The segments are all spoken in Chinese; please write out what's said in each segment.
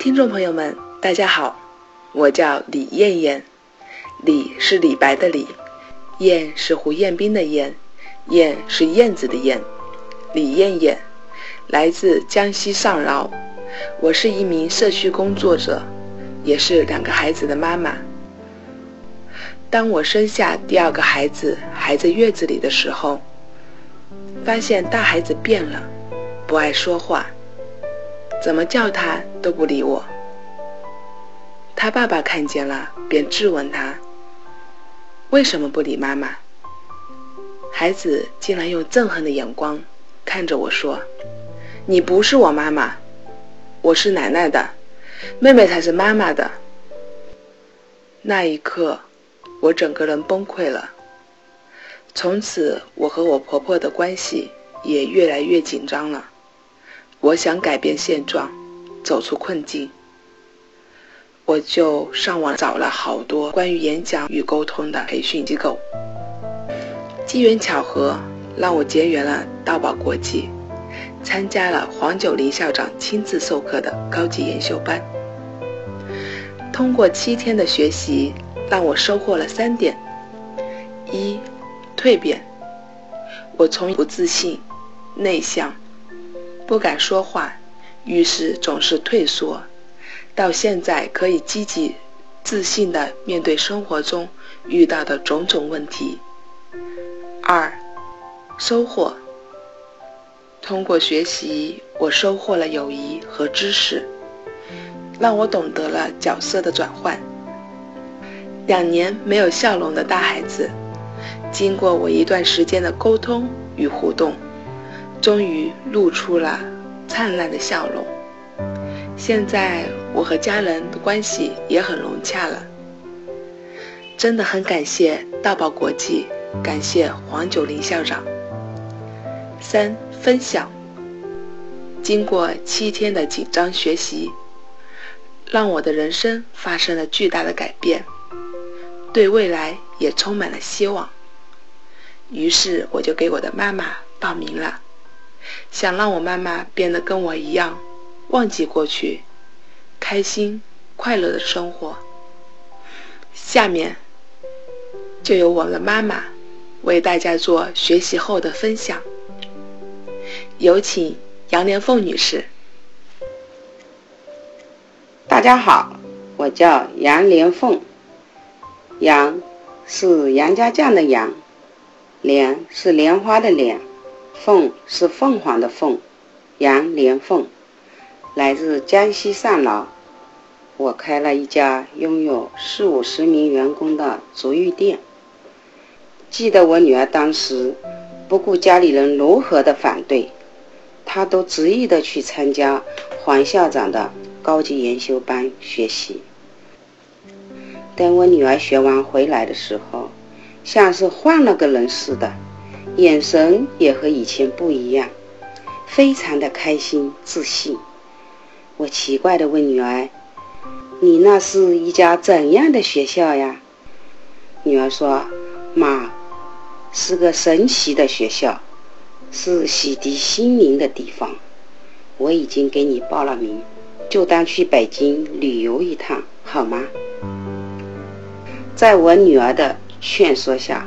听众朋友们，大家好，我叫李艳艳，李是李白的李，燕是胡彦斌的燕，燕是燕子的燕，李艳艳，来自江西上饶，我是一名社区工作者，也是两个孩子的妈妈。当我生下第二个孩子还在月子里的时候，发现大孩子变了，不爱说话。怎么叫他都不理我。他爸爸看见了，便质问他：“为什么不理妈妈？”孩子竟然用憎恨的眼光看着我说：“你不是我妈妈，我是奶奶的，妹妹才是妈妈的。”那一刻，我整个人崩溃了。从此，我和我婆婆的关系也越来越紧张了。我想改变现状，走出困境，我就上网找了好多关于演讲与沟通的培训机构。机缘巧合，让我结缘了道宝国际，参加了黄九龄校长亲自授课的高级研修班。通过七天的学习，让我收获了三点：一、蜕变，我从不自信、内向。不敢说话，遇事总是退缩，到现在可以积极、自信地面对生活中遇到的种种问题。二，收获。通过学习，我收获了友谊和知识，让我懂得了角色的转换。两年没有笑容的大孩子，经过我一段时间的沟通与互动。终于露出了灿烂的笑容。现在我和家人的关系也很融洽了。真的很感谢道宝国际，感谢黄九龄校长。三分享。经过七天的紧张学习，让我的人生发生了巨大的改变，对未来也充满了希望。于是我就给我的妈妈报名了。想让我妈妈变得跟我一样，忘记过去，开心快乐的生活。下面就由我的妈妈为大家做学习后的分享。有请杨连凤女士。大家好，我叫杨连凤。杨是杨家将的杨，莲是莲花的莲。凤是凤凰的凤，杨连凤，来自江西上饶。我开了一家拥有四五十名员工的足浴店。记得我女儿当时不顾家里人如何的反对，她都执意的去参加黄校长的高级研修班学习。等我女儿学完回来的时候，像是换了个人似的。眼神也和以前不一样，非常的开心自信。我奇怪的问女儿：“你那是一家怎样的学校呀？”女儿说：“妈，是个神奇的学校，是洗涤心灵的地方。我已经给你报了名，就当去北京旅游一趟，好吗？”在我女儿的劝说下。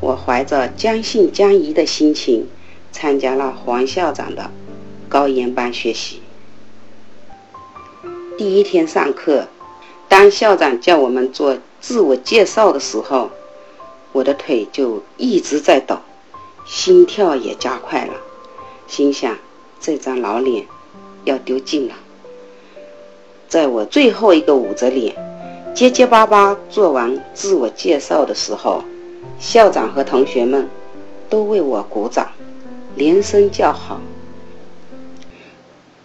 我怀着将信将疑的心情，参加了黄校长的高研班学习。第一天上课，当校长叫我们做自我介绍的时候，我的腿就一直在抖，心跳也加快了，心想这张老脸要丢尽了。在我最后一个捂着脸，结结巴巴做完自我介绍的时候。校长和同学们都为我鼓掌，连声叫好。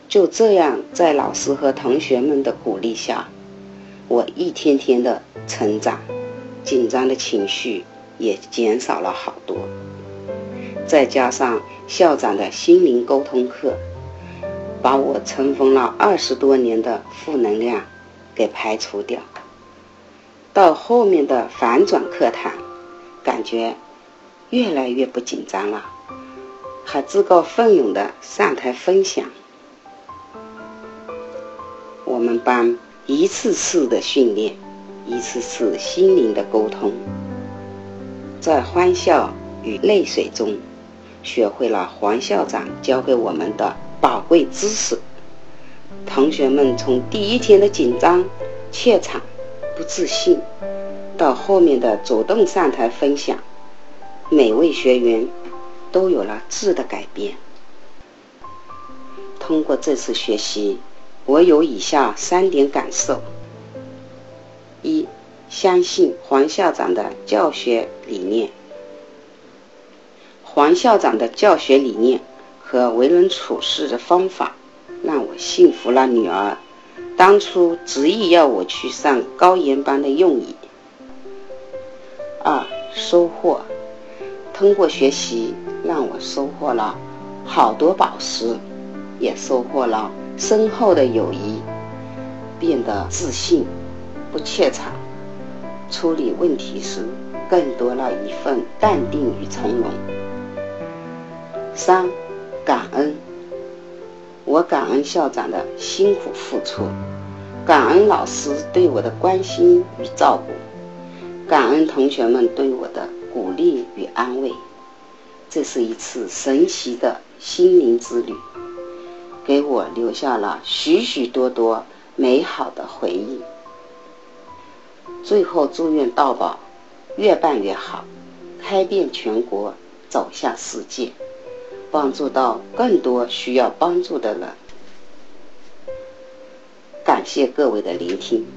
就这样，在老师和同学们的鼓励下，我一天天的成长，紧张的情绪也减少了好多。再加上校长的心灵沟通课，把我尘封了二十多年的负能量给排除掉。到后面的反转课堂。感觉越来越不紧张了，还自告奋勇的上台分享。我们班一次次的训练，一次次心灵的沟通，在欢笑与泪水中，学会了黄校长教给我们的宝贵知识。同学们从第一天的紧张、怯场、不自信，到后面的主动上台分享，每位学员都有了质的改变。通过这次学习，我有以下三点感受：一、相信黄校长的教学理念。黄校长的教学理念和为人处事的方法。让我信服了女儿当初执意要我去上高研班的用意。二收获，通过学习让我收获了好多宝石，也收获了深厚的友谊，变得自信，不怯场，处理问题时更多了一份淡定与从容。三感恩。我感恩校长的辛苦付出，感恩老师对我的关心与照顾，感恩同学们对我的鼓励与安慰。这是一次神奇的心灵之旅，给我留下了许许多多美好的回忆。最后，祝愿道宝越办越好，开遍全国，走向世界。帮助到更多需要帮助的人。感谢各位的聆听。